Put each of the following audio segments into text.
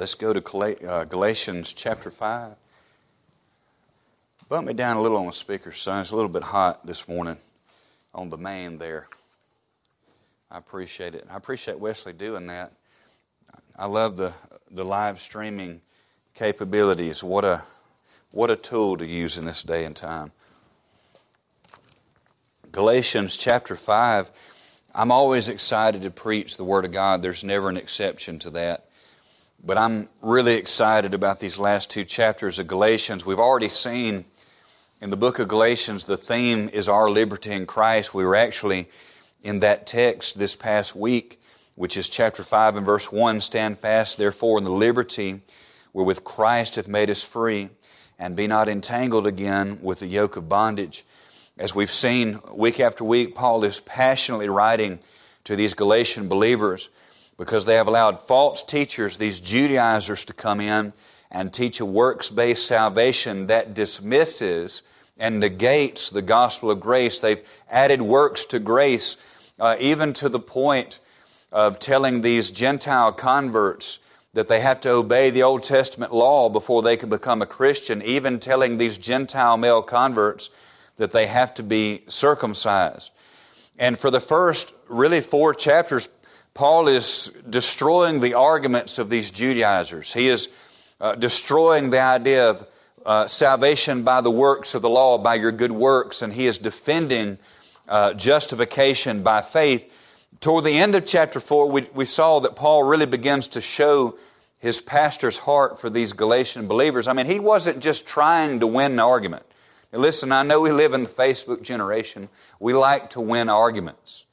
Let's go to uh, Galatians chapter 5. Bump me down a little on the speaker, son. It's a little bit hot this morning on the main there. I appreciate it. I appreciate Wesley doing that. I love the, the live streaming capabilities. What a, what a tool to use in this day and time. Galatians chapter 5. I'm always excited to preach the Word of God. There's never an exception to that. But I'm really excited about these last two chapters of Galatians. We've already seen in the book of Galatians the theme is our liberty in Christ. We were actually in that text this past week, which is chapter 5 and verse 1 Stand fast, therefore, in the liberty wherewith Christ hath made us free, and be not entangled again with the yoke of bondage. As we've seen week after week, Paul is passionately writing to these Galatian believers because they have allowed false teachers, these Judaizers, to come in and teach a works based salvation that dismisses and negates the gospel of grace. They've added works to grace, uh, even to the point of telling these Gentile converts that they have to obey the Old Testament law before they can become a Christian, even telling these Gentile male converts that they have to be circumcised. And for the first, really, four chapters, Paul is destroying the arguments of these Judaizers. He is uh, destroying the idea of uh, salvation by the works of the law, by your good works, and he is defending uh, justification by faith. Toward the end of chapter 4, we, we saw that Paul really begins to show his pastor's heart for these Galatian believers. I mean, he wasn't just trying to win an argument. Listen, I know we live in the Facebook generation. We like to win arguments.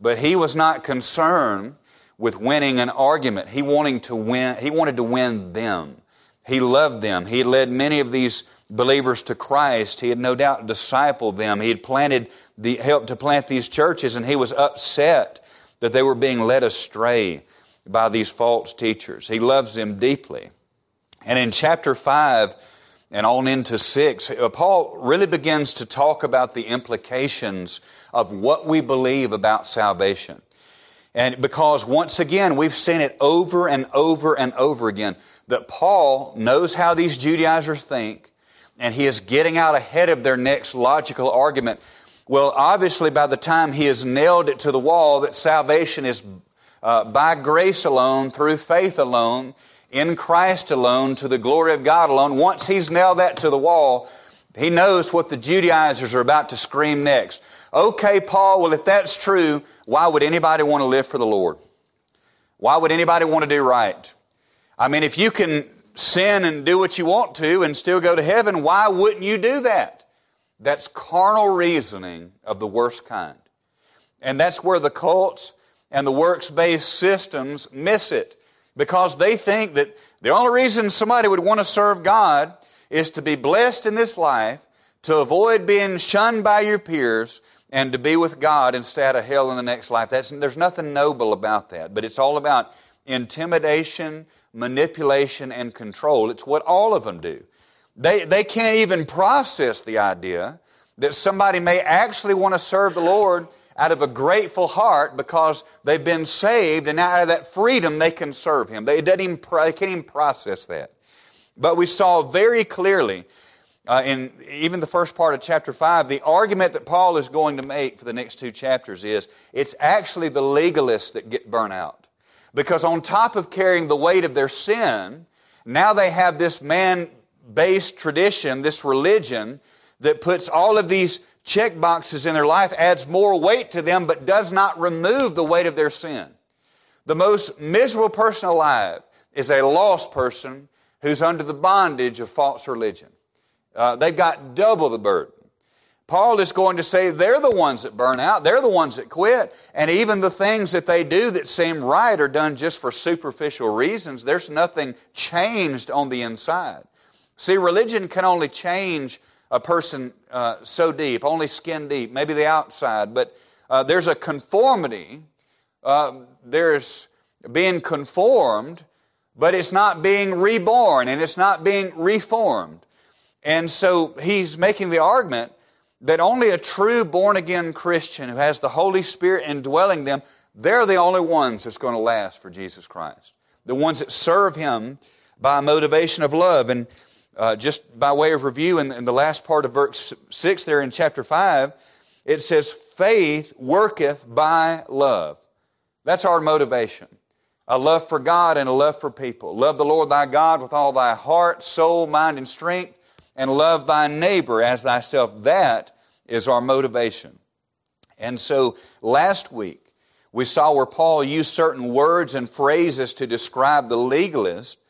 But he was not concerned with winning an argument. He wanting to win, he wanted to win them. He loved them. He led many of these believers to Christ. He had no doubt discipled them. He had planted the, helped to plant these churches, and he was upset that they were being led astray by these false teachers. He loves them deeply. And in chapter 5, and on into 6, uh, Paul really begins to talk about the implications of what we believe about salvation. And because once again, we've seen it over and over and over again that Paul knows how these Judaizers think, and he is getting out ahead of their next logical argument. Well, obviously, by the time he has nailed it to the wall that salvation is uh, by grace alone, through faith alone, in Christ alone, to the glory of God alone. Once he's nailed that to the wall, he knows what the Judaizers are about to scream next. Okay, Paul, well, if that's true, why would anybody want to live for the Lord? Why would anybody want to do right? I mean, if you can sin and do what you want to and still go to heaven, why wouldn't you do that? That's carnal reasoning of the worst kind. And that's where the cults and the works based systems miss it because they think that the only reason somebody would want to serve God is to be blessed in this life, to avoid being shunned by your peers, and to be with God instead of hell in the next life. That's, there's nothing noble about that, but it's all about intimidation, manipulation, and control. It's what all of them do. They, they can't even process the idea that somebody may actually want to serve the Lord out of a grateful heart because they've been saved, and out of that freedom they can serve Him. They, they, even, they can't even process that. But we saw very clearly uh, in even the first part of chapter 5, the argument that Paul is going to make for the next two chapters is it's actually the legalists that get burnt out. Because on top of carrying the weight of their sin, now they have this man based tradition, this religion that puts all of these check boxes in their life adds more weight to them, but does not remove the weight of their sin. The most miserable person alive is a lost person who's under the bondage of false religion. Uh, they've got double the burden. Paul is going to say they're the ones that burn out, they're the ones that quit, and even the things that they do that seem right are done just for superficial reasons. There's nothing changed on the inside. See, religion can only change a person uh, so deep, only skin deep, maybe the outside, but uh, there's a conformity. Uh, there's being conformed, but it's not being reborn and it's not being reformed. And so he's making the argument that only a true born again Christian who has the Holy Spirit indwelling them, they're the only ones that's going to last for Jesus Christ. the ones that serve Him by motivation of love. And uh, just by way of review, in, in the last part of verse 6 there in chapter 5, it says, Faith worketh by love. That's our motivation. A love for God and a love for people. Love the Lord thy God with all thy heart, soul, mind, and strength, and love thy neighbor as thyself. That is our motivation. And so last week, we saw where Paul used certain words and phrases to describe the legalist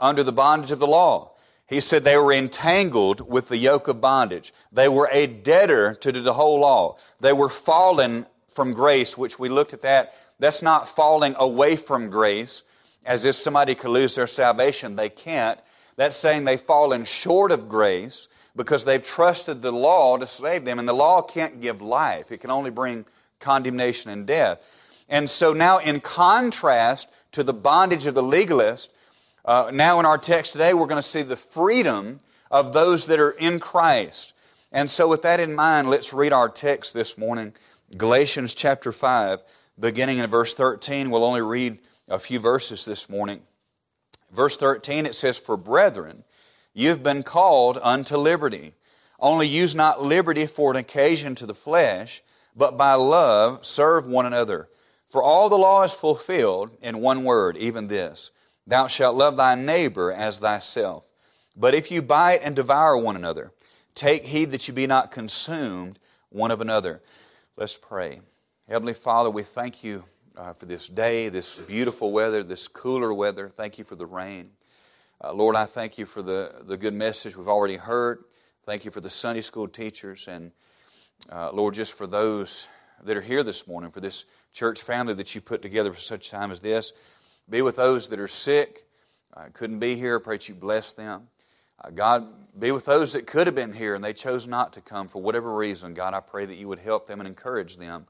under the bondage of the law. He said they were entangled with the yoke of bondage. They were a debtor to the whole law. They were fallen from grace, which we looked at that. That's not falling away from grace as if somebody could lose their salvation. They can't. That's saying they've fallen short of grace because they've trusted the law to save them. And the law can't give life, it can only bring condemnation and death. And so now, in contrast to the bondage of the legalist, uh, now, in our text today, we're going to see the freedom of those that are in Christ. And so, with that in mind, let's read our text this morning Galatians chapter 5, beginning in verse 13. We'll only read a few verses this morning. Verse 13, it says, For brethren, you've been called unto liberty. Only use not liberty for an occasion to the flesh, but by love serve one another. For all the law is fulfilled in one word, even this Thou shalt love thy neighbor as thyself. But if you bite and devour one another, take heed that you be not consumed one of another. Let's pray. Heavenly Father, we thank you uh, for this day, this beautiful weather, this cooler weather. Thank you for the rain. Uh, Lord, I thank you for the, the good message we've already heard. Thank you for the Sunday school teachers. And uh, Lord, just for those that are here this morning, for this church family that you put together for such time as this. Be with those that are sick, uh, couldn't be here. I pray that you bless them. Uh, God, be with those that could have been here and they chose not to come for whatever reason. God, I pray that you would help them and encourage them.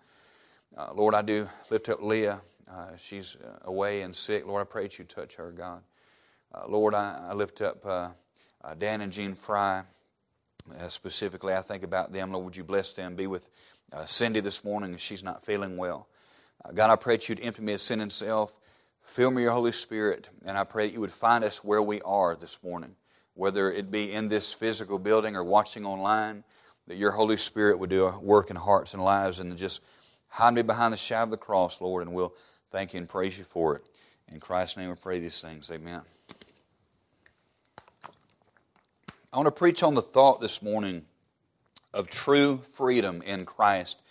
Uh, Lord, I do lift up Leah. Uh, she's uh, away and sick. Lord, I pray that you touch her, God. Uh, Lord, I, I, lift up Dan and Jean Fry. specifically, I think about them. Lord, would you bless them? Be with Cindy this morning. She's not feeling well. God, I pray that you'd empty me of sin and self. Fill me your Holy Spirit, and I pray that you would find us where we are this morning, whether it be in this physical building or watching online, that your Holy Spirit would do a work in hearts and lives, and just hide me behind the shadow of the cross, Lord, and we'll thank you and praise you for it. In Christ's name we pray these things. Amen. I want to preach on the thought this morning of true freedom in Christ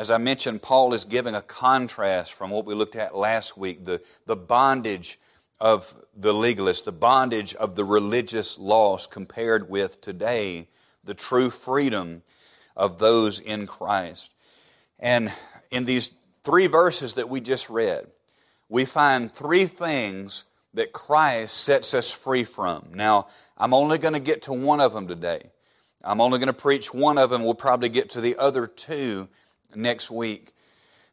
as I mentioned, Paul is giving a contrast from what we looked at last week the, the bondage of the legalist, the bondage of the religious laws, compared with today the true freedom of those in Christ. And in these three verses that we just read, we find three things that Christ sets us free from. Now, I'm only going to get to one of them today. I'm only going to preach one of them. We'll probably get to the other two next week.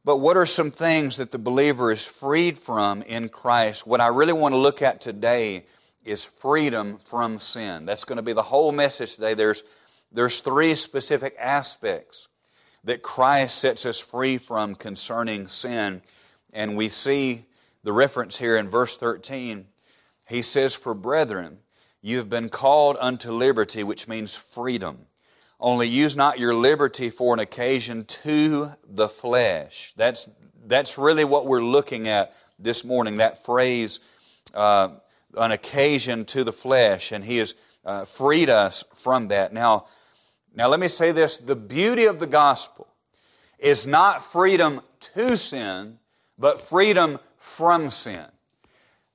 But what are some things that the believer is freed from in Christ? What I really want to look at today is freedom from sin. That's going to be the whole message today. There's, there's three specific aspects that Christ sets us free from concerning sin. And we see the reference here in verse 13. He says, For brethren, you have been called unto liberty, which means freedom. Only use not your liberty for an occasion to the flesh. That's, that's really what we're looking at this morning, that phrase, uh, an occasion to the flesh. And He has uh, freed us from that. Now, now, let me say this the beauty of the gospel is not freedom to sin, but freedom from sin.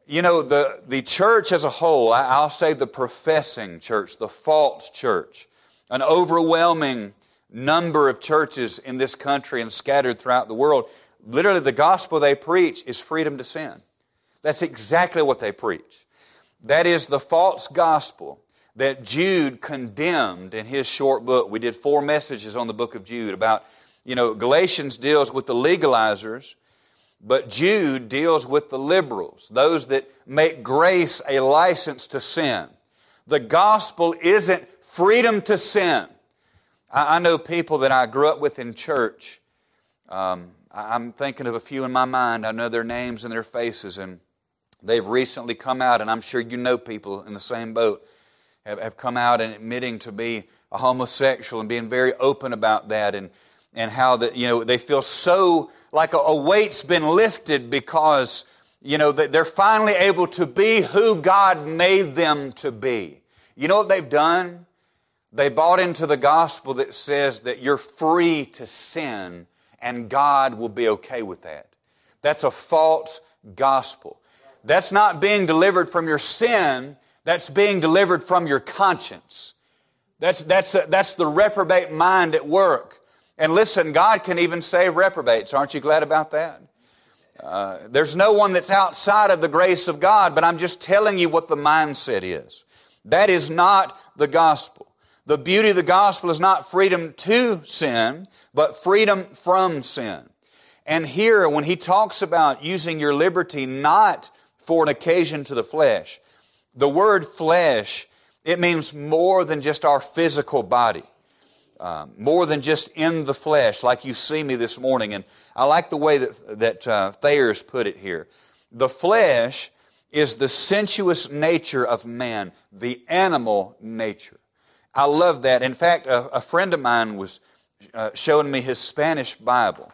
You know, the, the church as a whole, I'll say the professing church, the false church, an overwhelming number of churches in this country and scattered throughout the world, literally the gospel they preach is freedom to sin. That's exactly what they preach. That is the false gospel that Jude condemned in his short book. We did four messages on the book of Jude about, you know, Galatians deals with the legalizers, but Jude deals with the liberals, those that make grace a license to sin. The gospel isn't freedom to sin. I, I know people that I grew up with in church. Um, I'm thinking of a few in my mind. I know their names and their faces. And They've recently come out, and I'm sure you know people in the same boat, have, have come out and admitting to be a homosexual and being very open about that and, and how that, you know, they feel so like a, a weight's been lifted because, you know, they're finally able to be who God made them to be. You know what they've done? They bought into the gospel that says that you're free to sin and God will be okay with that. That's a false gospel. That's not being delivered from your sin, that's being delivered from your conscience. That's, that's, a, that's the reprobate mind at work. And listen, God can even save reprobates. Aren't you glad about that? Uh, there's no one that's outside of the grace of God, but I'm just telling you what the mindset is. That is not the gospel. The beauty of the gospel is not freedom to sin, but freedom from sin. And here, when he talks about using your liberty not for an occasion to the flesh, the word flesh, it means more than just our physical body. Um, more than just in the flesh, like you see me this morning. And I like the way that, that uh, Thayer's put it here. The flesh is the sensuous nature of man, the animal nature. I love that. In fact, a, a friend of mine was uh, showing me his Spanish Bible.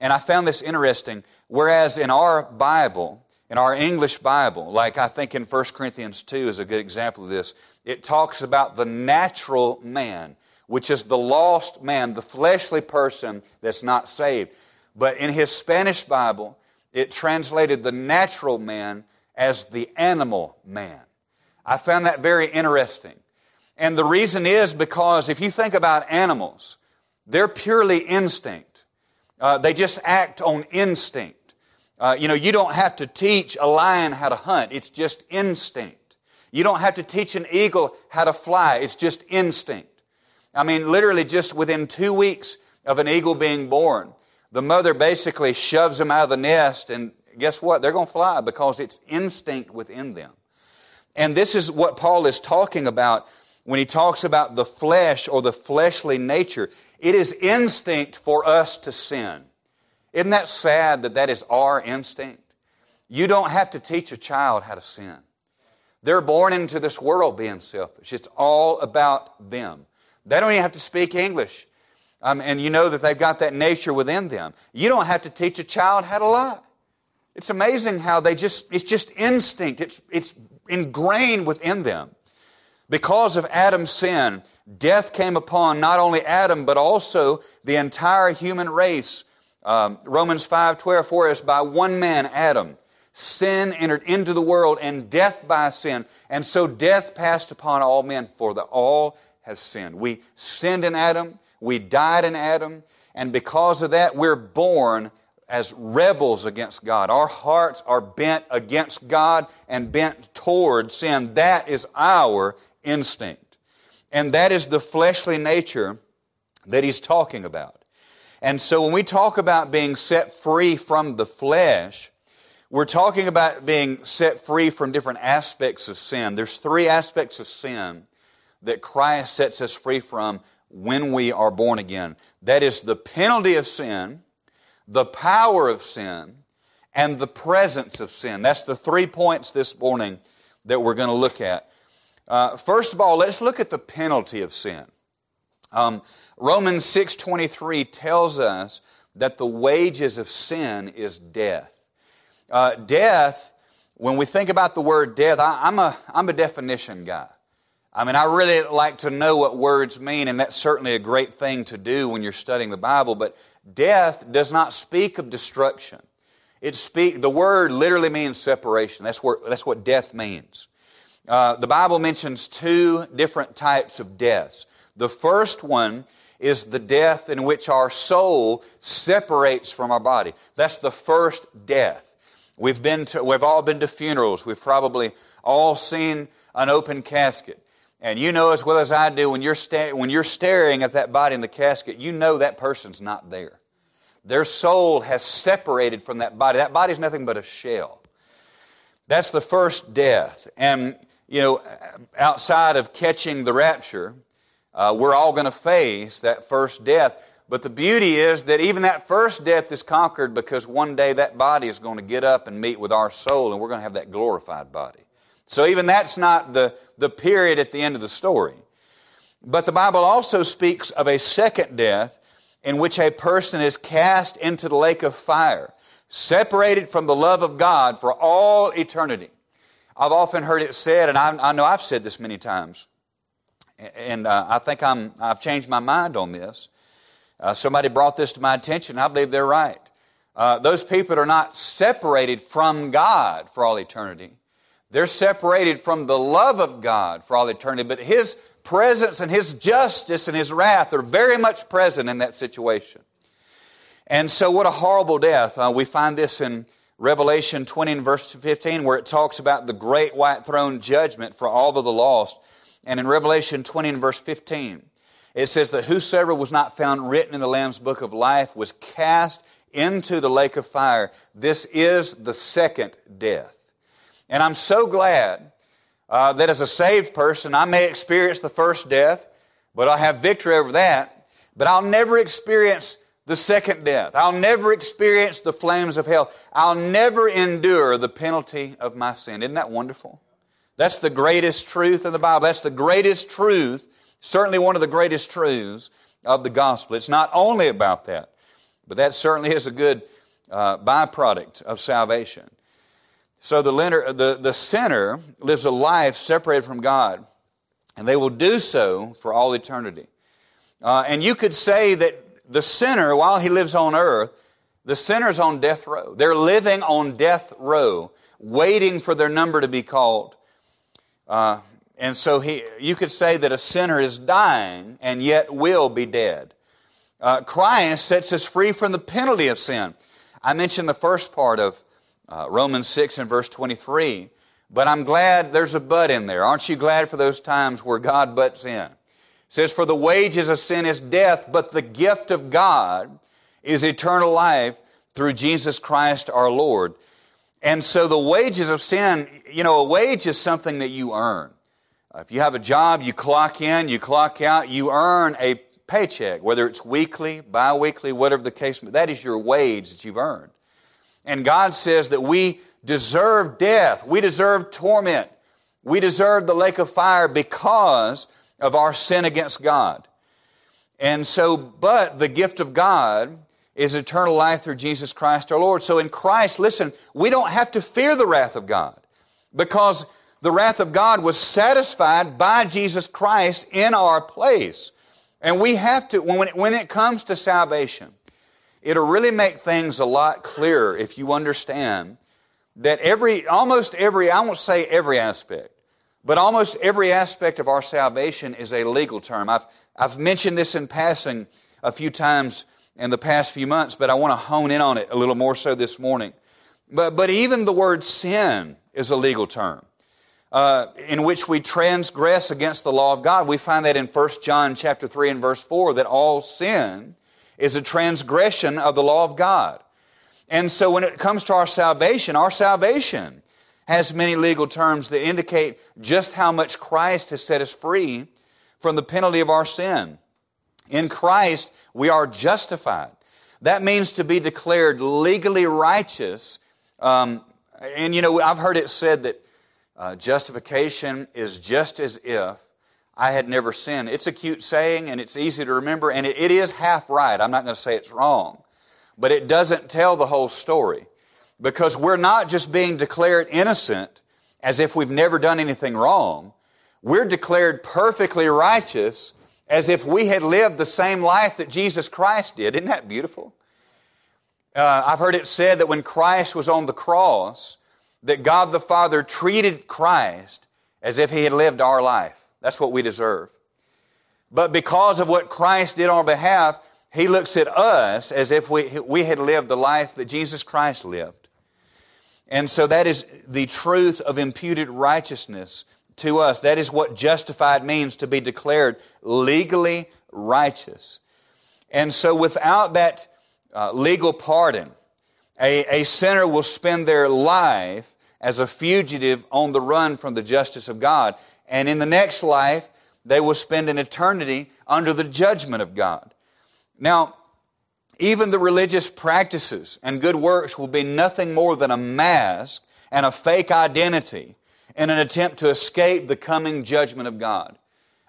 And I found this interesting. Whereas in our Bible, in our English Bible, like I think in 1 Corinthians 2 is a good example of this, it talks about the natural man which is the lost man, the fleshly person that's not saved. But in his Spanish Bible, it translated the natural man as the animal man. I found that very interesting. And the reason is because if you think about animals, they're purely instinct. Uh, they just act on instinct. Uh, you know, you don't have to teach a lion how to hunt. It's just instinct. You don't have to teach an eagle how to fly. It's just instinct. I mean, literally just within two weeks of an eagle being born, the mother basically shoves them out of the nest, and guess what? They're going to fly because it's instinct within them. And this is what Paul is talking about when he talks about the flesh or the fleshly nature. It is instinct for us to sin. Isn't that sad that that is our instinct? You don't have to teach a child how to sin. They're born into this world being selfish. It's all about them. They don't even have to speak English. Um, and you know that they've got that nature within them. You don't have to teach a child how to lie. It's amazing how they just, it's just instinct. It's, it's ingrained within them. Because of Adam's sin, death came upon not only Adam, but also the entire human race. Um, Romans 5 12, for us by one man, Adam, sin entered into the world, and death by sin. And so death passed upon all men, for the all has sinned. We sinned in Adam, we died in Adam, and because of that, we're born as rebels against God. Our hearts are bent against God and bent toward sin. That is our instinct. And that is the fleshly nature that he's talking about. And so when we talk about being set free from the flesh, we're talking about being set free from different aspects of sin. There's three aspects of sin that Christ sets us free from when we are born again. That is the penalty of sin, the power of sin, and the presence of sin. That's the three points this morning that we're going to look at. Uh, first of all, let's look at the penalty of sin. Um, Romans 6.23 tells us that the wages of sin is death. Uh, death, when we think about the word death, I, am a, I'm a definition guy. I mean, I really like to know what words mean, and that's certainly a great thing to do when you're studying the Bible. But death does not speak of destruction. It speak, the word literally means separation. That's, where, that's what death means. Uh, the Bible mentions two different types of deaths. The first one is the death in which our soul separates from our body. That's the first death. We've been to, we've all been to funerals. We've probably all seen an open casket. And you know as well as I do, when you're, sta- when you're staring at that body in the casket, you know that person's not there. Their soul has separated from that body. That body's nothing but a shell. That's the first death. And, you know, outside of catching the rapture, uh, we're all going to face that first death. But the beauty is that even that first death is conquered because one day that body is going to get up and meet with our soul and we're going to have that glorified body. So even that's not the, the period at the end of the story. But the Bible also speaks of a second death in which a person is cast into the lake of fire, separated from the love of God for all eternity. I've often heard it said, and I, I know I've said this many times, and uh, I think I'm, I've changed my mind on this. Uh, somebody brought this to my attention. I believe they're right. Uh, those people are not separated from God for all eternity. They're separated from the love of God for all eternity, but His presence and His justice and His wrath are very much present in that situation. And so, what a horrible death. Uh, we find this in Revelation 20 and verse 15, where it talks about the great white throne judgment for all of the lost. And in Revelation 20 and verse 15, it says that whosoever was not found written in the Lamb's book of life was cast into the lake of fire. This is the second death. And I'm so glad uh, that as a saved person, I may experience the first death, but I'll have victory over that. But I'll never experience the second death. I'll never experience the flames of hell. I'll never endure the penalty of my sin. Isn't that wonderful? That's the greatest truth of the Bible. That's the greatest truth, certainly one of the greatest truths of the gospel. It's not only about that, but that certainly is a good uh, byproduct of salvation. So the, the, the sinner lives a life separated from God, and they will do so for all eternity. Uh, and you could say that the sinner, while he lives on earth, the sinner's on death row. They're living on death row, waiting for their number to be called. Uh, and so he, you could say that a sinner is dying and yet will be dead. Uh, Christ sets us free from the penalty of sin. I mentioned the first part of uh, Romans 6 and verse 23, but I'm glad there's a but in there. Aren't you glad for those times where God butts in? Says, For the wages of sin is death, but the gift of God is eternal life through Jesus Christ our Lord. And so the wages of sin, you know, a wage is something that you earn. Uh, if you have a job, you clock in, you clock out, you earn a paycheck, whether it's weekly, bi-weekly, whatever the case, may that is your wage that you've earned. And God says that we deserve death. We deserve torment. We deserve the lake of fire because of our sin against God. And so, but the gift of God is eternal life through Jesus Christ our Lord. So in Christ, listen, we don't have to fear the wrath of God because the wrath of God was satisfied by Jesus Christ in our place. And we have to, when, when it comes to salvation, it'll really make things a lot clearer if you understand that every, almost every, I won't say every aspect, but almost every aspect of our salvation is a legal term. I've, I've mentioned this in passing a few times in the past few months, but I want to hone in on it a little more so this morning. But, but even the word sin is a legal term. Uh, in which we transgress against the law of God. We find that in 1 John chapter 3 and verse 4 that all sin is a transgression of the law of God. And so when it comes to our salvation, our salvation has many legal terms that indicate just how much Christ has set us free from the penalty of our sin. In Christ, we are justified. That means to be declared legally righteous. Um, and you know, I've heard it said that uh, justification is just as if I had never sinned. It's a cute saying and it's easy to remember, and it, it is half right. I'm not going to say it's wrong, but it doesn't tell the whole story because we're not just being declared innocent as if we've never done anything wrong. We're declared perfectly righteous as if we had lived the same life that Jesus Christ did. Isn't that beautiful? Uh, I've heard it said that when Christ was on the cross, that God the Father treated Christ as if he had lived our life. That's what we deserve. But because of what Christ did on our behalf, he looks at us as if we, we had lived the life that Jesus Christ lived. And so that is the truth of imputed righteousness to us. That is what justified means to be declared legally righteous. And so without that uh, legal pardon, a, a sinner will spend their life as a fugitive on the run from the justice of God. And in the next life, they will spend an eternity under the judgment of God. Now, even the religious practices and good works will be nothing more than a mask and a fake identity in an attempt to escape the coming judgment of God.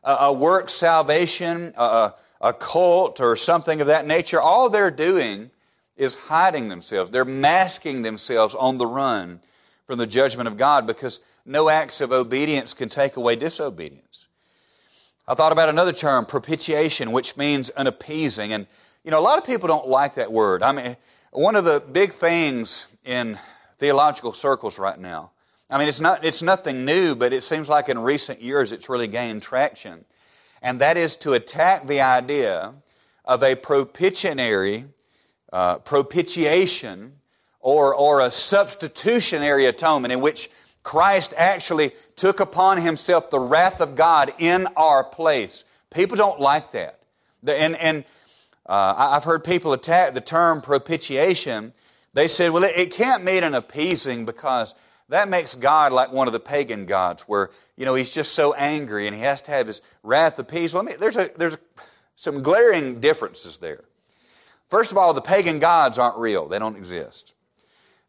A, a work salvation, a, a cult, or something of that nature, all they're doing is hiding themselves. They're masking themselves on the run from the judgment of God because no acts of obedience can take away disobedience. I thought about another term, propitiation, which means an appeasing. And, you know, a lot of people don't like that word. I mean, one of the big things in theological circles right now, I mean, it's, not, it's nothing new, but it seems like in recent years it's really gained traction. And that is to attack the idea of a propitiatory uh, propitiation or, or a substitutionary atonement in which Christ actually took upon himself the wrath of God in our place. People don't like that. And, and uh, I've heard people attack the term propitiation. They said, well, it, can't mean an appeasing because that makes God like one of the pagan gods where, you know, he's just so angry and he has to have his wrath appeased. Well, I mean, there's, a, there's some glaring differences there. First of all, the pagan gods aren't real, they don't exist.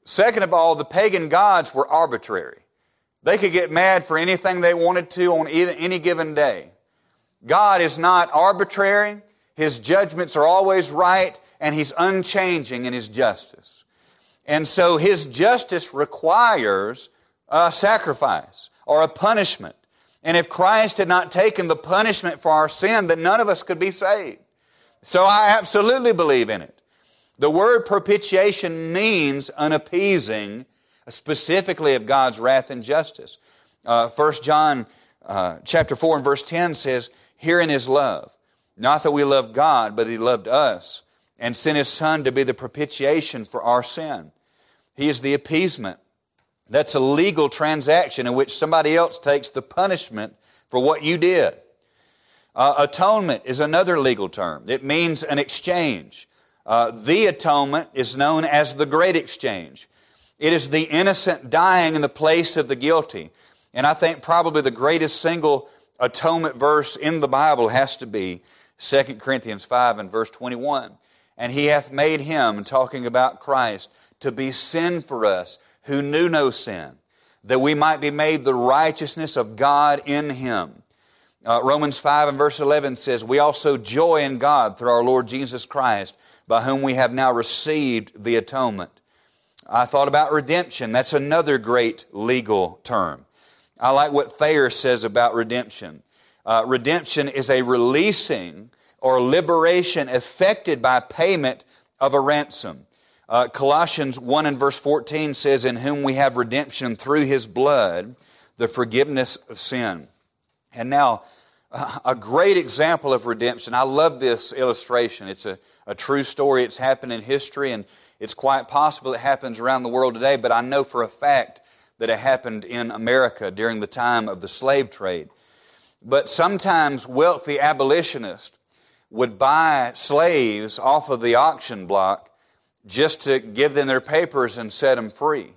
Second of all, the pagan gods were arbitrary. They could get mad for anything they wanted to on any given day. God is not arbitrary. His judgments are always right, and He's unchanging in His justice. And so His justice requires a sacrifice or a punishment. And if Christ had not taken the punishment for our sin, then none of us could be saved. So I absolutely believe in it. The word propitiation means an appeasing specifically of God's wrath and justice. Uh, 1 John uh, chapter 4 and verse 10 says, Herein is love. Not that we love God, but He loved us and sent His Son to be the propitiation for our sin. He is the appeasement. That's a legal transaction in which somebody else takes the punishment for what you did. Uh, atonement is another legal term. It means an exchange. Uh, the atonement is known as the great exchange. It is the innocent dying in the place of the guilty. And I think probably the greatest single atonement verse in the Bible has to be 2 Corinthians 5 and verse 21. And he hath made him, talking about Christ, to be sin for us who knew no sin, that we might be made the righteousness of God in him. Uh, Romans 5 and verse 11 says, We also joy in God through our Lord Jesus Christ, by whom we have now received the atonement. I thought about redemption. That's another great legal term. I like what Thayer says about redemption. Uh, redemption is a releasing or liberation effected by payment of a ransom. Uh, Colossians 1 and verse 14 says, In whom we have redemption through his blood, the forgiveness of sin. And now, a great example of redemption. I love this illustration. It's a, a true story. It's happened in history, and it's quite possible it happens around the world today, but I know for a fact that it happened in America during the time of the slave trade. But sometimes wealthy abolitionists would buy slaves off of the auction block just to give them their papers and set them free.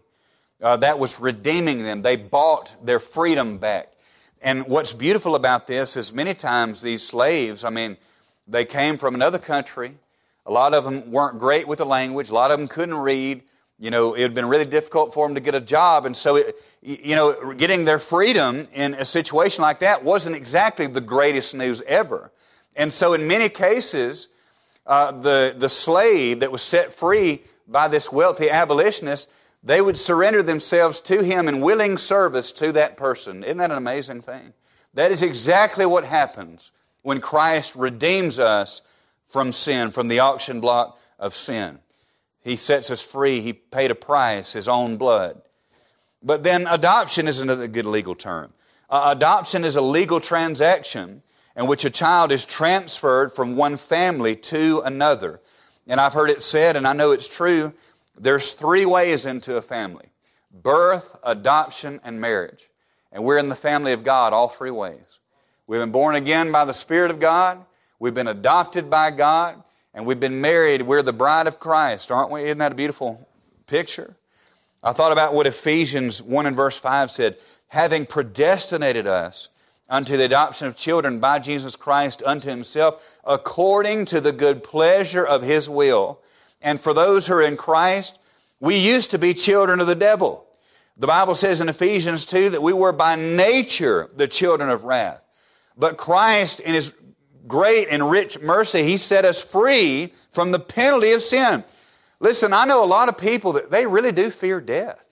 Uh, that was redeeming them. They bought their freedom back. And what's beautiful about this is many times these slaves, I mean, they came from another country. A lot of them weren't great with the language. A lot of them couldn't read. You know, it had been really difficult for them to get a job. And so, it, you know, getting their freedom in a situation like that wasn't exactly the greatest news ever. And so, in many cases, uh, the, the slave that was set free by this wealthy abolitionist, they would surrender themselves to him in willing service to that person. Isn't that an amazing thing? That is exactly what happens when Christ redeems us from sin, from the auction block of sin. He sets us free. He paid a price, His own blood. But then adoption is another good legal term. Uh, adoption is a legal transaction in which a child is transferred from one family to another. And I've heard it said, and I know it's true, there's three ways into a family birth, adoption, and marriage. And we're in the family of God all three ways. We've been born again by the Spirit of God, we've been adopted by God, and we've been married. We're the bride of Christ, aren't we? Isn't that a beautiful picture? I thought about what Ephesians 1 and verse 5 said having predestinated us unto the adoption of children by Jesus Christ unto himself, according to the good pleasure of his will. And for those who are in Christ, we used to be children of the devil. The Bible says in Ephesians 2 that we were by nature the children of wrath. But Christ, in his great and rich mercy, he set us free from the penalty of sin. Listen, I know a lot of people that they really do fear death.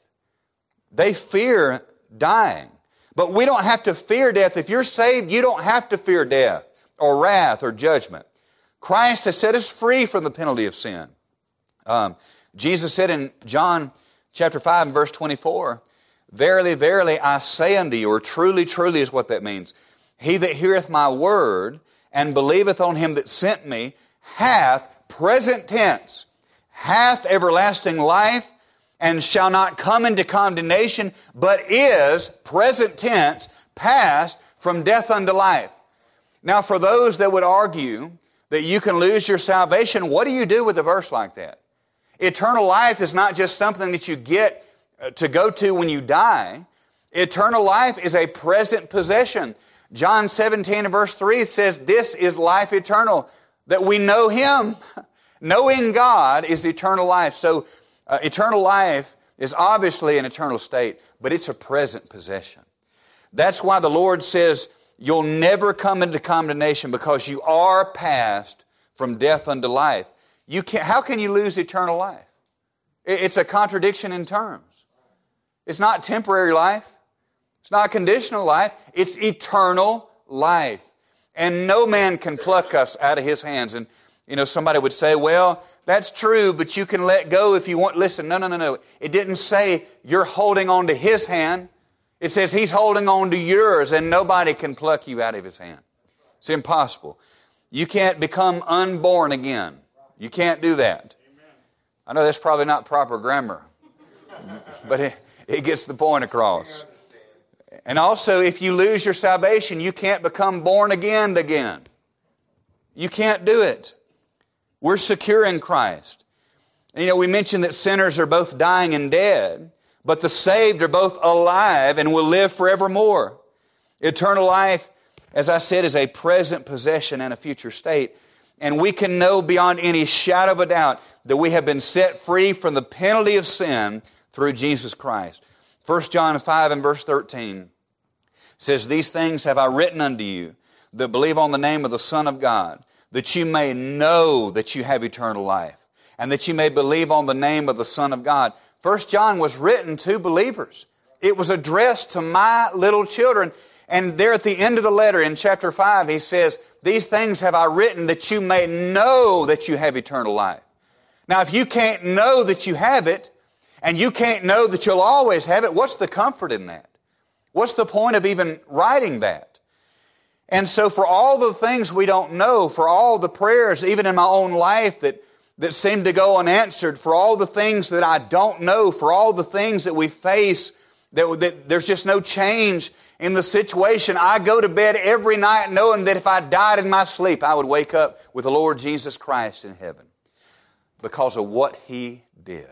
They fear dying. But we don't have to fear death. If you're saved, you don't have to fear death or wrath or judgment. Christ has set us free from the penalty of sin. Um, Jesus said in John chapter 5 and verse 24, Verily, verily, I say unto you, or truly, truly is what that means. He that heareth my word and believeth on him that sent me hath, present tense, hath everlasting life and shall not come into condemnation, but is, present tense, passed from death unto life. Now, for those that would argue that you can lose your salvation, what do you do with a verse like that? Eternal life is not just something that you get uh, to go to when you die. Eternal life is a present possession. John 17 and verse 3 says, This is life eternal, that we know Him. Knowing God is eternal life. So uh, eternal life is obviously an eternal state, but it's a present possession. That's why the Lord says, You'll never come into condemnation because you are passed from death unto life. You can't, how can you lose eternal life? It's a contradiction in terms. It's not temporary life. It's not conditional life. It's eternal life. And no man can pluck us out of his hands. And, you know, somebody would say, well, that's true, but you can let go if you want. Listen, no, no, no, no. It didn't say you're holding on to his hand. It says he's holding on to yours and nobody can pluck you out of his hand. It's impossible. You can't become unborn again. You can't do that. I know that's probably not proper grammar, but it, it gets the point across. And also, if you lose your salvation, you can't become born again again. You can't do it. We're secure in Christ. And, you know, we mentioned that sinners are both dying and dead, but the saved are both alive and will live forevermore. Eternal life, as I said, is a present possession and a future state. And we can know beyond any shadow of a doubt that we have been set free from the penalty of sin through Jesus Christ. 1 John 5 and verse 13 says, These things have I written unto you that believe on the name of the Son of God that you may know that you have eternal life and that you may believe on the name of the Son of God. First John was written to believers. It was addressed to my little children. And there at the end of the letter in chapter 5, he says, These things have I written that you may know that you have eternal life. Now, if you can't know that you have it, and you can't know that you'll always have it, what's the comfort in that? What's the point of even writing that? And so, for all the things we don't know, for all the prayers, even in my own life, that, that seem to go unanswered, for all the things that I don't know, for all the things that we face, that, that there's just no change in the situation, I go to bed every night knowing that if I died in my sleep, I would wake up with the Lord Jesus Christ in heaven because of what He did.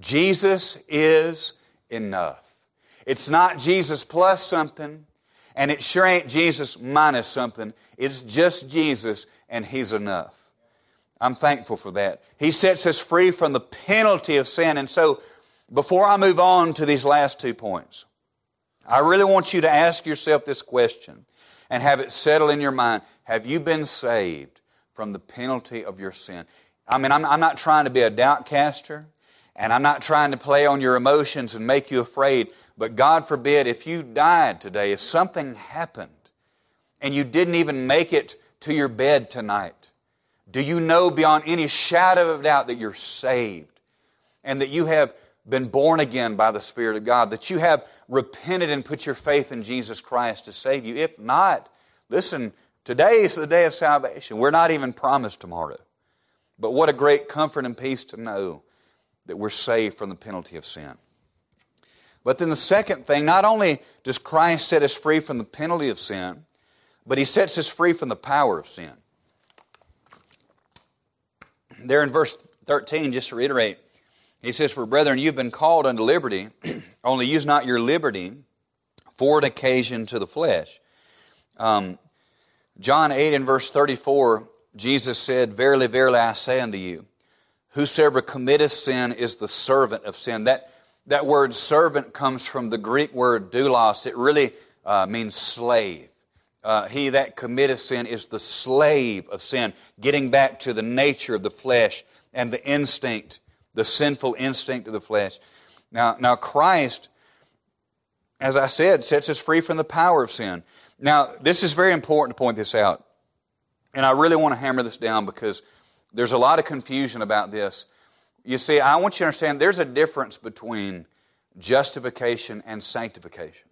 Jesus is enough. It's not Jesus plus something. And it sure ain't Jesus minus something. It's just Jesus, and He's enough. I'm thankful for that. He sets us free from the penalty of sin. And so, before I move on to these last two points, I really want you to ask yourself this question and have it settle in your mind. Have you been saved from the penalty of your sin? I mean, I'm, I'm not trying to be a doubt caster. And I'm not trying to play on your emotions and make you afraid, but God forbid if you died today, if something happened and you didn't even make it to your bed tonight, do you know beyond any shadow of doubt that you're saved and that you have been born again by the Spirit of God, that you have repented and put your faith in Jesus Christ to save you? If not, listen, today is the day of salvation. We're not even promised tomorrow. But what a great comfort and peace to know that we're saved from the penalty of sin. But then the second thing, not only does Christ set us free from the penalty of sin, but he sets us free from the power of sin. There in verse 13, just to reiterate, he says, For brethren, you've been called unto liberty, only use not your liberty for an occasion to the flesh, Um, John 8 and verse 34, Jesus said, Verily, verily, I say unto you, whosoever committeth sin is the servant of sin. That, that word servant comes from the Greek word doulos. It really uh, means slave. Uh, he that committeth sin is the slave of sin, getting back to the nature of the flesh and the instinct, the sinful instinct of the flesh. Now, now Christ, as I said, sets us free from the power of sin. Now, this is very important to point this out. And I really want to hammer this down because there's a lot of confusion about this. You see, I want you to understand there's a difference between justification and sanctification.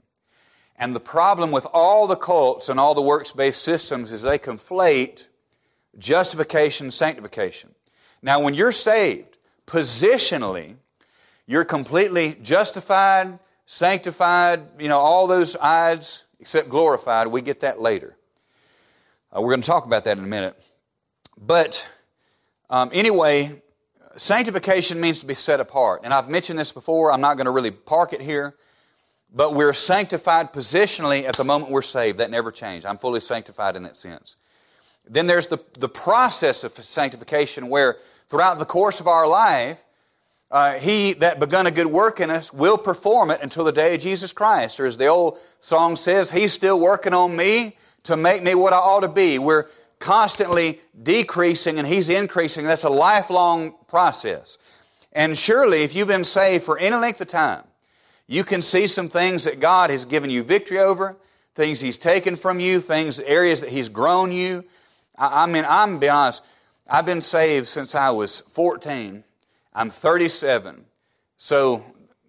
And the problem with all the cults and all the works based systems is they conflate justification and sanctification. Now, when you're saved, positionally, you're completely justified, sanctified, you know, all those odds except glorified. We get that later. Uh, we're going to talk about that in a minute. But um, anyway, sanctification means to be set apart. And I've mentioned this before. I'm not going to really park it here. But we're sanctified positionally at the moment we're saved. That never changed. I'm fully sanctified in that sense. Then there's the, the process of sanctification where throughout the course of our life, uh, he that begun a good work in us will perform it until the day of Jesus Christ. Or as the old song says, He's still working on me to make me what I ought to be. We're constantly decreasing and He's increasing. That's a lifelong process. And surely, if you've been saved for any length of time, you can see some things that God has given you victory over, things He's taken from you, things, areas that He's grown you. I, I mean, I'm be honest, I've been saved since I was 14. I'm 37. So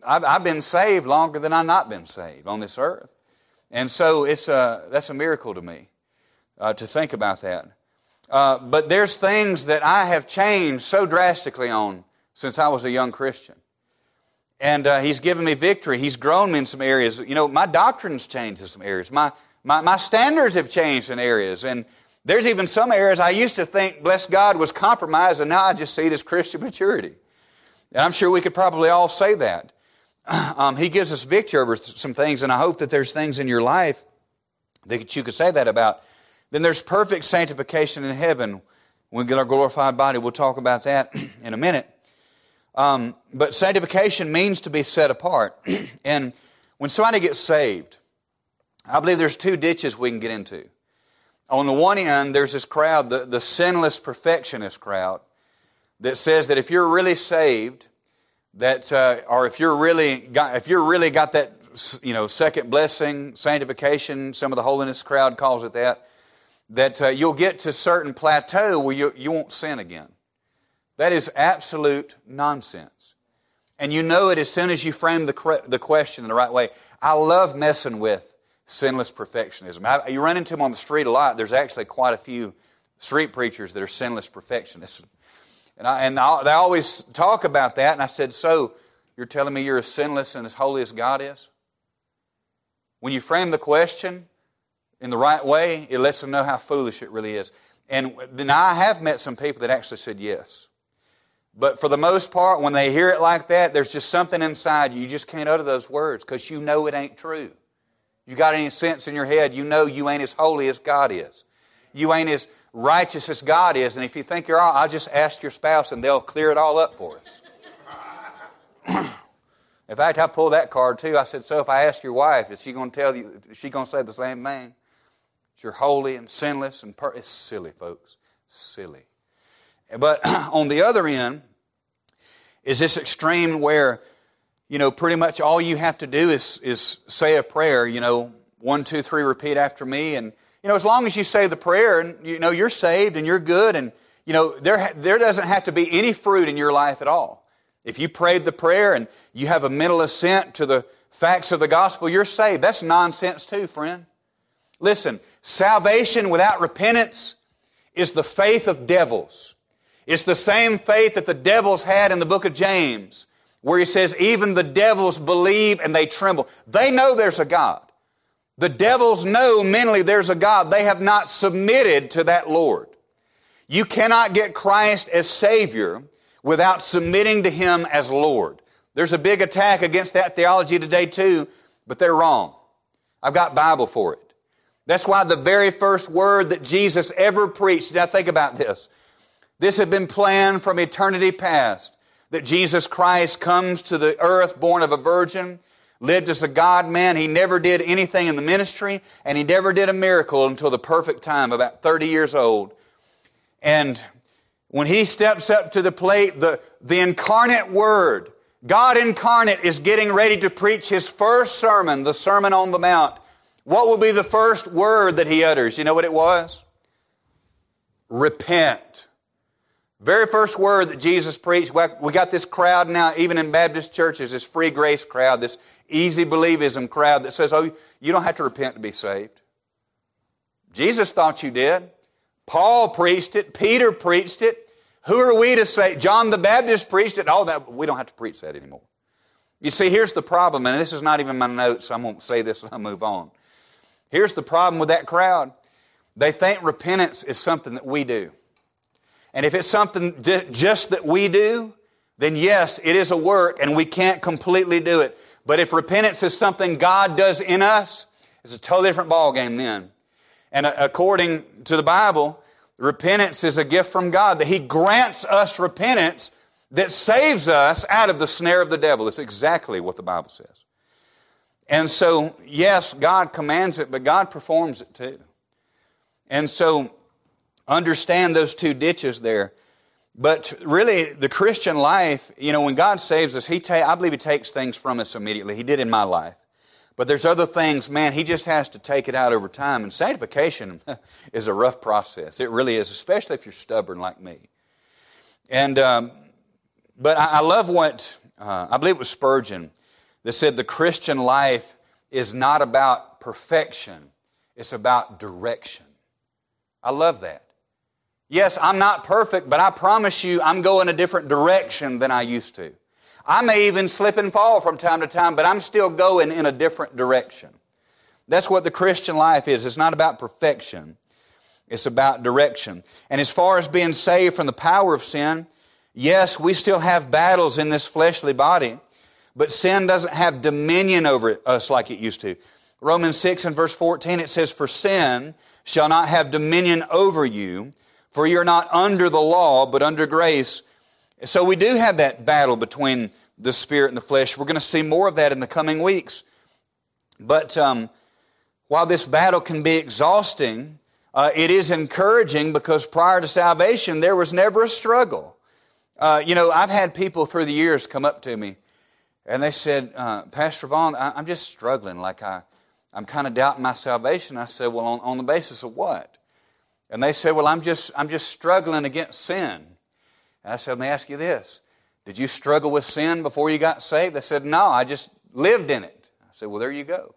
I've, I've been saved longer than I've not been saved on this earth. And so it's a, that's a miracle to me uh, to think about that. Uh, but there's things that I have changed so drastically on since I was a young Christian. And uh, he's given me victory. He's grown me in some areas. You know, my doctrine's changed in some areas. My, my, my standards have changed in areas. And there's even some areas I used to think, bless God, was compromised, and now I just see it as Christian maturity. And I'm sure we could probably all say that. Um, he gives us victory over some things, and I hope that there's things in your life that you could say that about. Then there's perfect sanctification in heaven. We get our glorified body, we'll talk about that in a minute. Um, but sanctification means to be set apart. and when somebody gets saved, I believe there's two ditches we can get into. On the one end, there's this crowd, the, the sinless perfectionist crowd, that says that if you're really saved, that uh, or if you're really got, if you're really got that you know second blessing, sanctification, some of the holiness crowd calls it that, that uh, you'll get to a certain plateau where you, you won't sin again. That is absolute nonsense. And you know it as soon as you frame the, the question in the right way. I love messing with sinless perfectionism. I, you run into them on the street a lot. There's actually quite a few street preachers that are sinless perfectionists. And, I, and I, they always talk about that. And I said, So, you're telling me you're as sinless and as holy as God is? When you frame the question in the right way, it lets them know how foolish it really is. And then I have met some people that actually said yes. But for the most part, when they hear it like that, there's just something inside you. You just can't utter those words because you know it ain't true. You got any sense in your head, you know you ain't as holy as God is. You ain't as righteous as God is. And if you think you're all, I'll just ask your spouse and they'll clear it all up for us. in fact, I pulled that card too. I said, so if I ask your wife, is she going to tell you, is she going to say the same thing? You're holy and sinless and per- it's silly, folks. Silly. But on the other end is this extreme where, you know, pretty much all you have to do is, is say a prayer, you know, one, two, three, repeat after me. And, you know, as long as you say the prayer and, you know, you're saved and you're good and, you know, there, there doesn't have to be any fruit in your life at all. If you prayed the prayer and you have a mental assent to the facts of the gospel, you're saved. That's nonsense too, friend. Listen, salvation without repentance is the faith of devils. It's the same faith that the devils had in the book of James, where he says, even the devils believe and they tremble. They know there's a God. The devils know mentally there's a God. They have not submitted to that Lord. You cannot get Christ as Savior without submitting to Him as Lord. There's a big attack against that theology today too, but they're wrong. I've got Bible for it. That's why the very first word that Jesus ever preached, now think about this. This had been planned from eternity past that Jesus Christ comes to the earth born of a virgin, lived as a God man. He never did anything in the ministry, and he never did a miracle until the perfect time, about 30 years old. And when he steps up to the plate, the, the incarnate Word, God incarnate, is getting ready to preach his first sermon, the Sermon on the Mount. What will be the first word that he utters? You know what it was? Repent. Very first word that Jesus preached, we got this crowd now, even in Baptist churches, this free grace crowd, this easy believism crowd that says, oh, you don't have to repent to be saved. Jesus thought you did. Paul preached it. Peter preached it. Who are we to say? John the Baptist preached it. Oh, that, we don't have to preach that anymore. You see, here's the problem, and this is not even my notes, so I won't say this and I'll move on. Here's the problem with that crowd. They think repentance is something that we do. And if it's something just that we do, then yes, it is a work and we can't completely do it. But if repentance is something God does in us, it's a totally different ballgame then. And according to the Bible, repentance is a gift from God, that He grants us repentance that saves us out of the snare of the devil. That's exactly what the Bible says. And so, yes, God commands it, but God performs it too. And so, understand those two ditches there. But really, the Christian life, you know, when God saves us, He ta- I believe He takes things from us immediately. He did in my life. But there's other things, man, He just has to take it out over time. And sanctification is a rough process. It really is, especially if you're stubborn like me. And, um, but I, I, love what, uh, I believe it was Spurgeon that said the Christian life is not about perfection, it's about direction. I love that. Yes, I'm not perfect, but I promise you I'm going a different direction than I used to. I may even slip and fall from time to time, but I'm still going in a different direction. That's what the Christian life is. It's not about perfection. It's about direction. And as far as being saved from the power of sin, yes, we still have battles in this fleshly body, but sin doesn't have dominion over us like it used to. Romans 6 and verse 14, it says, For sin shall not have dominion over you, for you're not under the law, but under grace. So we do have that battle between the spirit and the flesh. We're going to see more of that in the coming weeks. But um, while this battle can be exhausting, uh, it is encouraging because prior to salvation, there was never a struggle. Uh, you know, I've had people through the years come up to me and they said, uh, Pastor Vaughn, I, am just struggling. Like I, I'm kind of doubting my salvation. I said, Well, on, on the basis of what? And they said, Well, I'm just, I'm just struggling against sin. And I said, Let me ask you this. Did you struggle with sin before you got saved? They said, No, I just lived in it. I said, Well, there you go.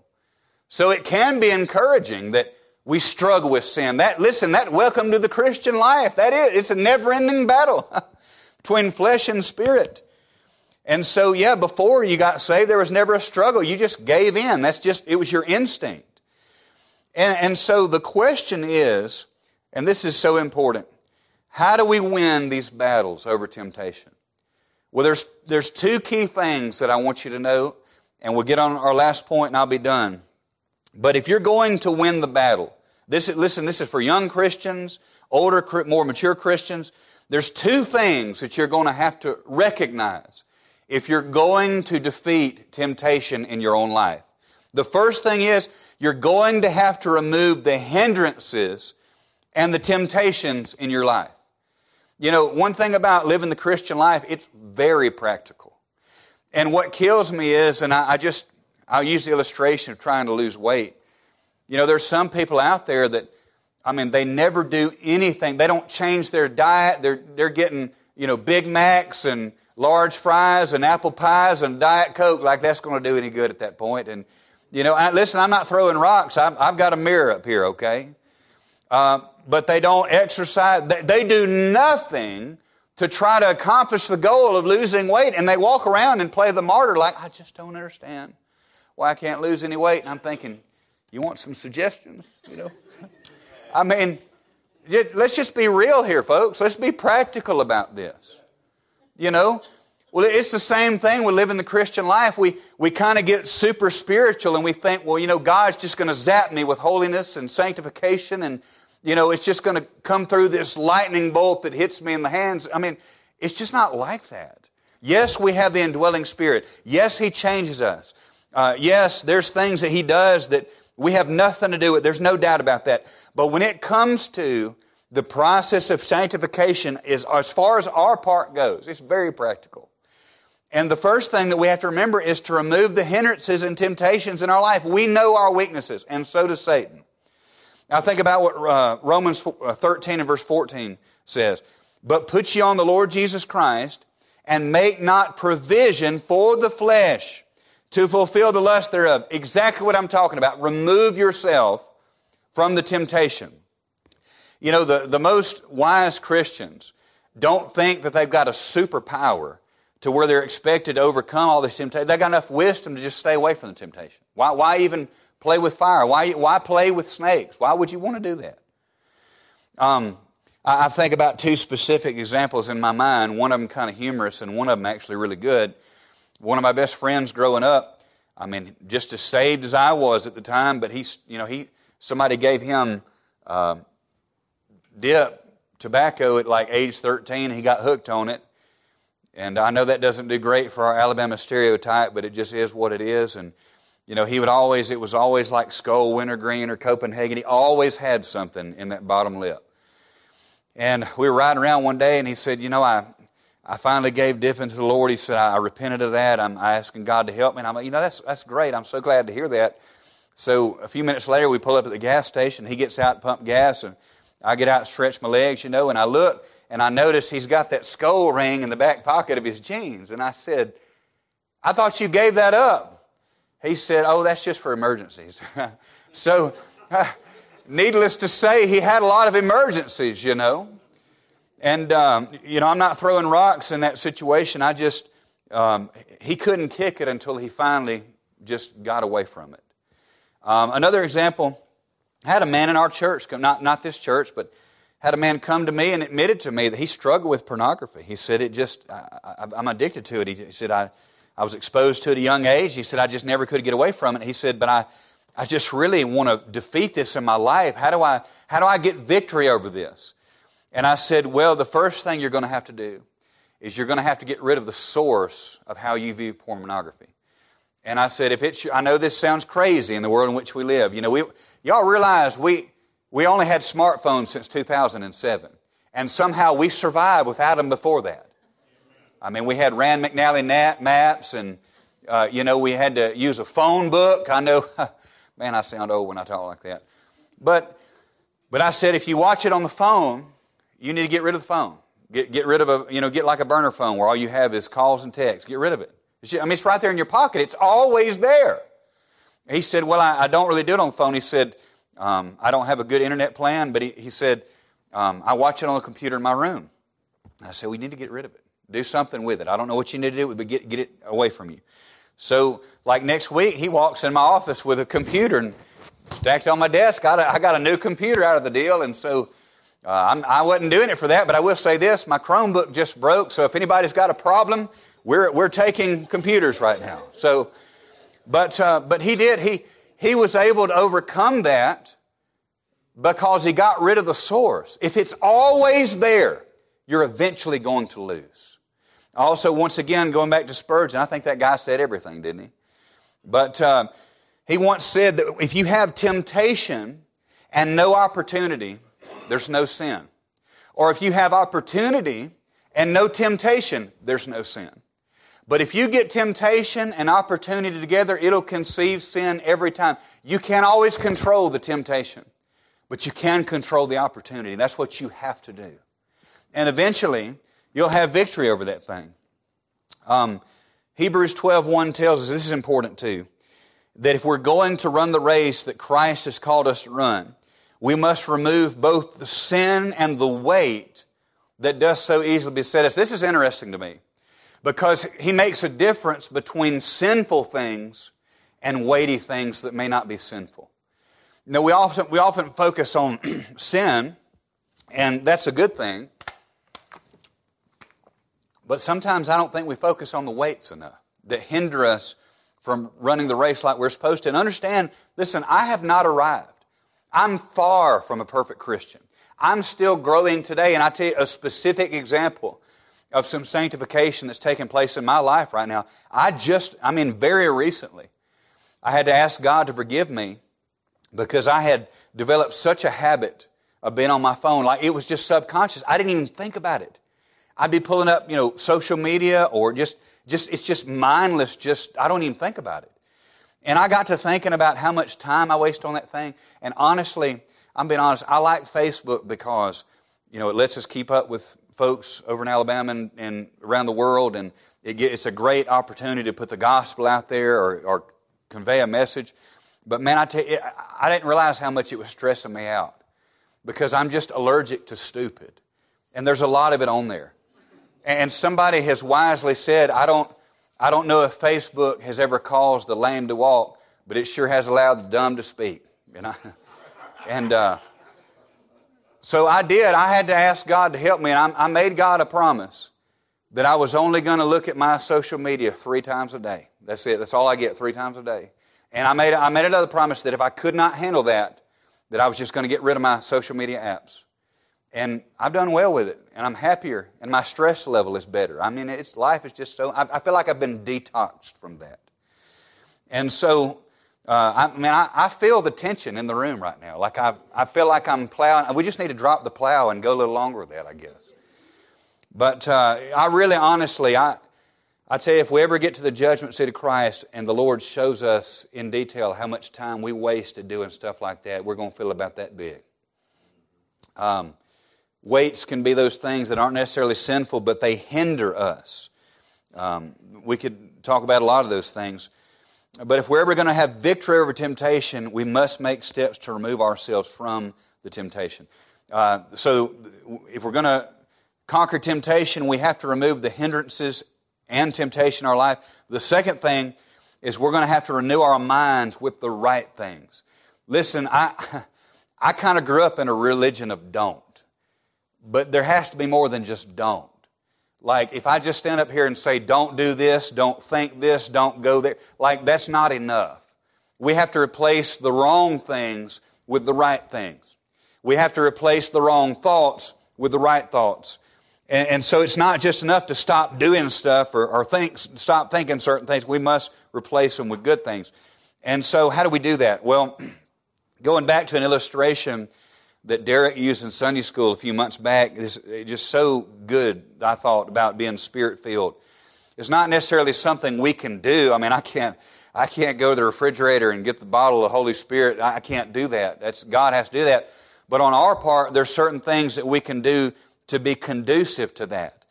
So it can be encouraging that we struggle with sin. That listen, that welcome to the Christian life. That is, it's a never-ending battle between flesh and spirit. And so, yeah, before you got saved, there was never a struggle. You just gave in. That's just, it was your instinct. And, and so the question is, and this is so important. How do we win these battles over temptation? Well, there's, there's two key things that I want you to know, and we'll get on our last point and I'll be done. But if you're going to win the battle, this listen, this is for young Christians, older, more mature Christians. There's two things that you're going to have to recognize if you're going to defeat temptation in your own life. The first thing is you're going to have to remove the hindrances and the temptations in your life. You know, one thing about living the Christian life, it's very practical. And what kills me is, and I, I just, I'll use the illustration of trying to lose weight. You know, there's some people out there that, I mean, they never do anything. They don't change their diet. They're, they're getting, you know, Big Macs and large fries and apple pies and Diet Coke like that's going to do any good at that point. And, you know, I, listen, I'm not throwing rocks. I've, I've got a mirror up here, okay? Um, but they don't exercise. They, they do nothing to try to accomplish the goal of losing weight. And they walk around and play the martyr like, I just don't understand why I can't lose any weight. And I'm thinking, you want some suggestions? You know? I mean, let's just be real here, folks. Let's be practical about this. You know, Well, it's the same thing. We live in the Christian life. We, we kind of get super spiritual and we think, well, you know, God's just going to zap me with holiness and sanctification and, you know, it's just going to come through this lightning bolt that hits me in the hands. I mean, it's just not like that. Yes, we have the indwelling spirit. Yes, He changes us. Uh, yes, there's things that He does that we have nothing to do with. There's no doubt about that. But when it comes to the process of sanctification, is as far as our part goes, it's very practical. And the first thing that we have to remember is to remove the hindrances and temptations in our life. We know our weaknesses, and so does Satan. Now think about what uh, Romans uh, 13 and verse 14 says. But put ye on the Lord Jesus Christ, and make not provision for the flesh to fulfill the lust thereof. Exactly what I'm talking about. Remove yourself from the temptation. You know, the, the most wise Christians don't think that they've got a superpower to where they're expected to overcome all this temptation. They've got enough wisdom to just stay away from the temptation. Why, why even play with fire? Why, why play with snakes? Why would you want to do that? Um, I, I think about two specific examples in my mind. One of them kind of humorous, and one of them actually really good. One of my best friends growing up, I mean, just as saved as I was at the time, but he's, you know, he somebody gave him uh, dip tobacco at like age 13. He got hooked on it and I know that doesn't do great for our Alabama stereotype, but it just is what it is. And, you know, he would always, it was always like Skoal, Wintergreen or Copenhagen. He always had something in that bottom lip. And we were riding around one day, and he said, You know, I, I finally gave dipping to the Lord. He said, I, repented of that. I'm asking God to help me. And I'm like, You know, that's, that's great. I'm so glad to hear that. So a few minutes later, we pull up at the gas station. He gets out pump gas, and I get out and stretch my legs, you know, and I look, and I noticed he's got that Skoal ring in the back pocket of his jeans. And I said, I thought you gave that up. He said, Oh, that's just for emergencies. so, needless to say, he had a lot of emergencies, you know. And, um, you know, I'm not throwing rocks in that situation. I just, um, he couldn't kick it until he finally just got away from it. Um, another example, I had a man in our church, not, not this church, but had a man come to me and admitted to me that he struggled with pornography. He said, it just, I, am addicted to it. He, he said, I, I was exposed to it at a young age. He said, I just never could get away from it. He said, but I, I just really want to defeat this in my life. How do I, how do I get victory over this? And I said, well, the first thing you're going to have to do is you're going to have to get rid of the source of how you view pornography. And I said, if it's, I know this sounds crazy in the world in which we live. You know, we, y'all realize we, we only had smartphones since 2007, and somehow we survived without them before that. I mean, we had Rand McNally maps, and, uh, you know, we had to use a phone book. I know, man, I sound old when I talk like that. But, but I said, if you watch it on the phone, you need to get rid of the phone. Get, get rid of a, you know, get like a burner phone where all you have is calls and texts. Get rid of it. I mean, it's right there in your pocket. It's always there. He said, well, I, I don't really do it on the phone. He said, um, I don't have a good internet plan, but he, he said, um, I watch it on the computer in my room. I said, We need to get rid of it. Do something with it. I don't know what you need to do, but get, get it away from you. So, like next week, he walks in my office with a computer and stacked on my desk. I got a, I got a new computer out of the deal, and so uh, I wasn't doing it for that, but I will say this my Chromebook just broke, so if anybody's got a problem, we're, we're taking computers right now. So, but, uh, but he did. He, he was able to overcome that because he got rid of the source. If it's always there, you're eventually going to lose. Also, once again, going back to Spurgeon, I think that guy said everything, didn't he? But uh, he once said that if you have temptation and no opportunity, there's no sin. Or if you have opportunity and no temptation, there's no sin. But if you get temptation and opportunity together, it'll conceive sin every time. You can't always control the temptation, but you can control the opportunity. That's what you have to do. And eventually, you'll have victory over that thing. Um, Hebrews 12.1 tells us, this is important too, that if we're going to run the race that Christ has called us to run, we must remove both the sin and the weight that does so easily beset us. This is interesting to me because he makes a difference between sinful things and weighty things that may not be sinful. Now, we often, we often focus on sin, and that's a good thing. But sometimes I don't think we focus on the weights enough that hinder us from running the race like we're supposed to. And understand, listen, I have not arrived. I'm far from a perfect Christian. I'm still growing today, and I tell you a specific example of some sanctification that's taking place in my life right now. I just, I mean, very recently, I had to ask God to forgive me because I had developed such a habit of being on my phone. Like it was just subconscious. I didn't even think about it. I'd be pulling up, you know, social media or just, just, it's just mindless. Just, I don't even think about it. And I got to thinking about how much time I waste on that thing. And honestly, I'm being honest, I like Facebook because, you know, it lets us keep up with folks over in Alabama and, and around the world. And it get, it's a great opportunity to put the gospel out there or, or convey a message. But man, I tell you, I didn't realize how much it was stressing me out because I'm just allergic to stupid. And there's a lot of it on there. And somebody has wisely said, I don't, I don't know if Facebook has ever caused the lame to walk, but it sure has allowed the dumb to speak. You know? and uh, so I did. I had to ask God to help me, and I, I made God a promise that I was only going to look at my social media three times a day. That's it. That's all I get, three times a day. And I made, I made another promise that if I could not handle that, that I was just going to get rid of my social media apps. And I've done well with it, and I'm happier, and my stress level is better. I mean, it's, life is just so, I, I feel like I've been detoxed from that. And so, uh, I mean, I, I, feel the tension in the room right now. Like I, I feel like I'm plowing. We just need to drop the plow and go a little longer with that, I guess. But uh, I really, honestly, I, I tell you, if we ever get to the judgment seat of Christ and the Lord shows us in detail how much time we wasted doing stuff like that, we're going to feel about that big. Um, weights can be those things that aren't necessarily sinful, but they hinder us. Um, we could talk about a lot of those things. But if we're ever going to have victory over temptation, we must make steps to remove ourselves from the temptation. Uh, so if we're going to conquer temptation, we have to remove the hindrances and temptation in our life. The second thing is we're going to have to renew our minds with the right things. Listen, I, I kind of grew up in a religion of don't, but there has to be more than just don't. Like, if I just stand up here and say, don't do this, don't think this, don't go there, like, that's not enough. We have to replace the wrong things with the right things. We have to replace the wrong thoughts with the right thoughts. And, and so it's not just enough to stop doing stuff or, or think, stop thinking certain things. We must replace them with good things. And so, how do we do that? Well, going back to an illustration that Derek used in Sunday school a few months back, is just so good, I thought, about being spirit filled. It's not necessarily something we can do. I mean, I can't. I can't go to the refrigerator and get the bottle of Holy Spirit. I can't do that. That's God has to do that. But on our part, there's certain things that we can do to be conducive to that.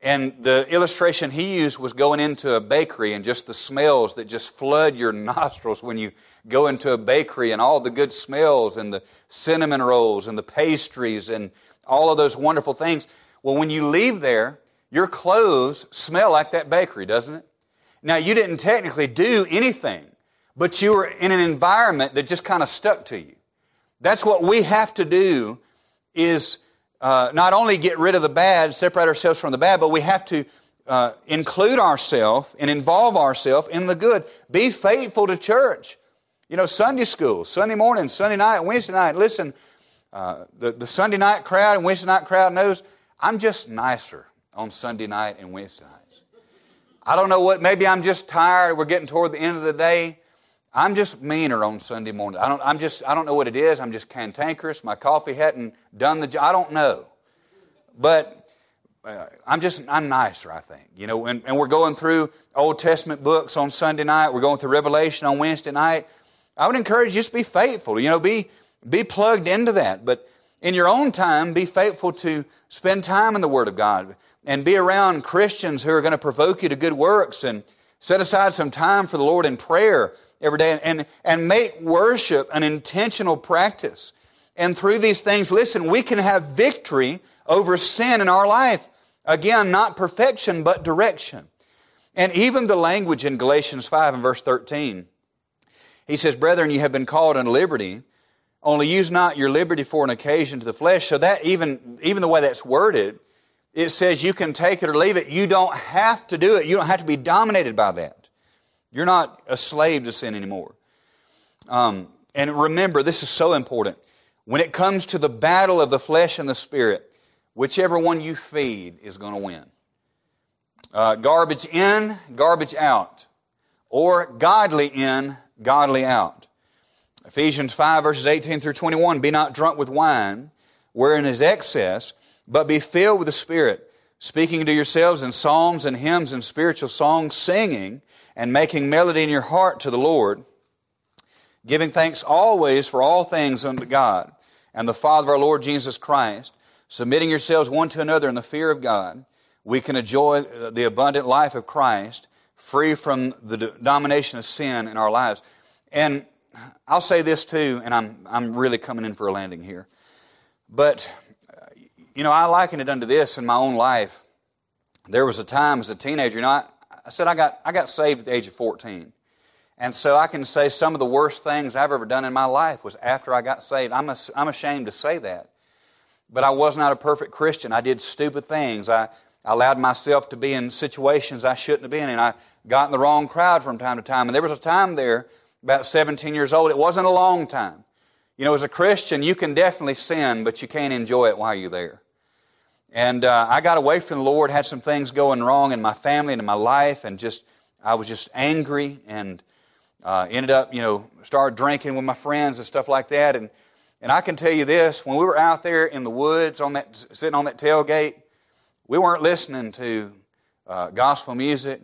And the illustration he used was going into a bakery and just the smells that just flood your nostrils when you go into a bakery and all the good smells and the cinnamon rolls and the pastries and all of those wonderful things. Well, when you leave there, your clothes smell like that bakery, doesn't it? Now, you didn't technically do anything, but you were in an environment that just kind of stuck to you. That's what we have to do is uh, not only get rid of the bad, separate ourselves from the bad, but we have to uh, include ourselves and involve ourselves in the good. Be faithful to church. You know, Sunday school, Sunday morning, Sunday night, Wednesday night. Listen, uh, the, the Sunday night crowd and Wednesday night crowd knows I'm just nicer on Sunday night and Wednesday nights. I don't know what, maybe I'm just tired. We're getting toward the end of the day. I'm just meaner on Sunday morning. I don't, I'm just, I don't know what it is. I'm just cantankerous. My coffee hadn't done the job. I don't know. But uh, I'm just, I'm nicer, I think. You know, and, and we're going through Old Testament books on Sunday night. We're going through Revelation on Wednesday night. I would encourage you just be faithful. You know, be, be plugged into that. But in your own time, be faithful to spend time in the Word of God and be around Christians who are going to provoke you to good works and set aside some time for the Lord in prayer every day and, and make worship an intentional practice. And through these things, listen, we can have victory over sin in our life. Again, not perfection, but direction. And even the language in Galatians 5 and verse 13, he says, Brethren, you have been called unto liberty, only use not your liberty for an occasion to the flesh. So that even, even the way that's worded, it says you can take it or leave it. You don't have to do it. You don't have to be dominated by that. You're not a slave to sin anymore. Um, and remember, this is so important. When it comes to the battle of the flesh and the spirit, whichever one you feed is going to win. Uh, garbage in, garbage out. Or godly in, godly out. Ephesians 5, verses 18 through 21 Be not drunk with wine, wherein is excess, but be filled with the Spirit, speaking to yourselves in psalms and hymns and spiritual songs, singing and making melody in your heart to the Lord, giving thanks always for all things unto God and the Father of our Lord Jesus Christ, submitting yourselves one to another in the fear of God. We can enjoy the abundant life of Christ, free from the domination of sin in our lives. And I'll say this too, and I'm, I'm really coming in for a landing here. But, you know, I liken it unto this in my own life. There was a time as a teenager, you know, I, I said I got, I got saved at the age of 14. And so I can say some of the worst things I've ever done in my life was after I got saved. I'm, I'm ashamed to say that. But I was not a perfect Christian. I did stupid things. I, I allowed myself to be in situations I shouldn't have been in. I got in the wrong crowd from time to time. And there was a time there, about 17 years old, it wasn't a long time. You know, as a Christian, you can definitely sin, but you can't enjoy it while you're there. And uh, I got away from the Lord, had some things going wrong in my family and in my life, and just I was just angry and uh, ended up, you know, started drinking with my friends and stuff like that. And and I can tell you this: when we were out there in the woods on that, sitting on that tailgate, we weren't listening to uh, gospel music.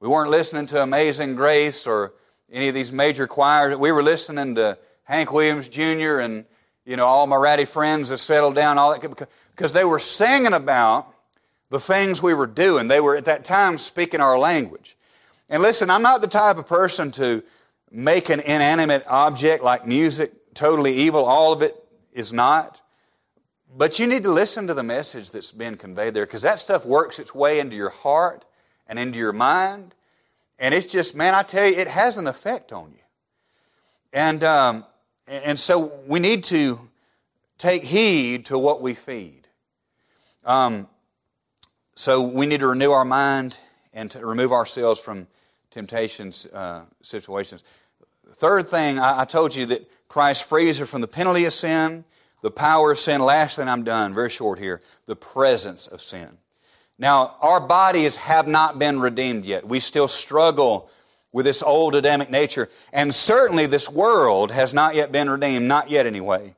We weren't listening to Amazing Grace or any of these major choirs. We were listening to Hank Williams Jr. and you know all my rowdy friends have settled down, all that because they were singing about the things we were doing. They were at that time speaking our language. And listen, I'm not the type of person to make an inanimate object like music totally evil. All of it is not. But you need to listen to the message that's been conveyed there because that stuff works its way into your heart and into your mind. And it's just, man, I tell you, it has an effect on you. And um, and so we need to take heed to what we feed. Um, so we need to renew our mind and to remove ourselves from temptations uh, situations. Third thing, I, I, told you that Christ frees us from the penalty of sin, the power of sin. Lastly, and I'm done, very short here, the presence of sin. Now, our bodies have not been redeemed yet. We still struggle with this old Adamic nature. And certainly this world has not yet been redeemed, not yet anyway.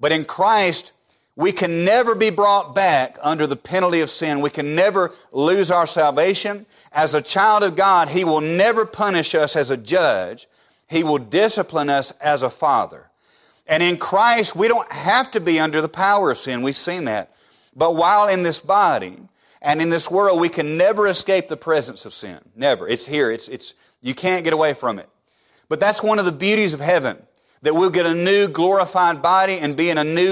But in Christ, we can never be brought back under the penalty of sin. We can never lose our salvation. As a child of God, He will never punish us as a judge. He will discipline us as a father. And in Christ, we don't have to be under the power of sin. We've seen that. But while in this body and in this world, we can never escape the presence of sin. Never. It's here. It's, it's, you can't get away from it. But that's one of the beauties of heaven, that we'll get a new glorified body and be in a new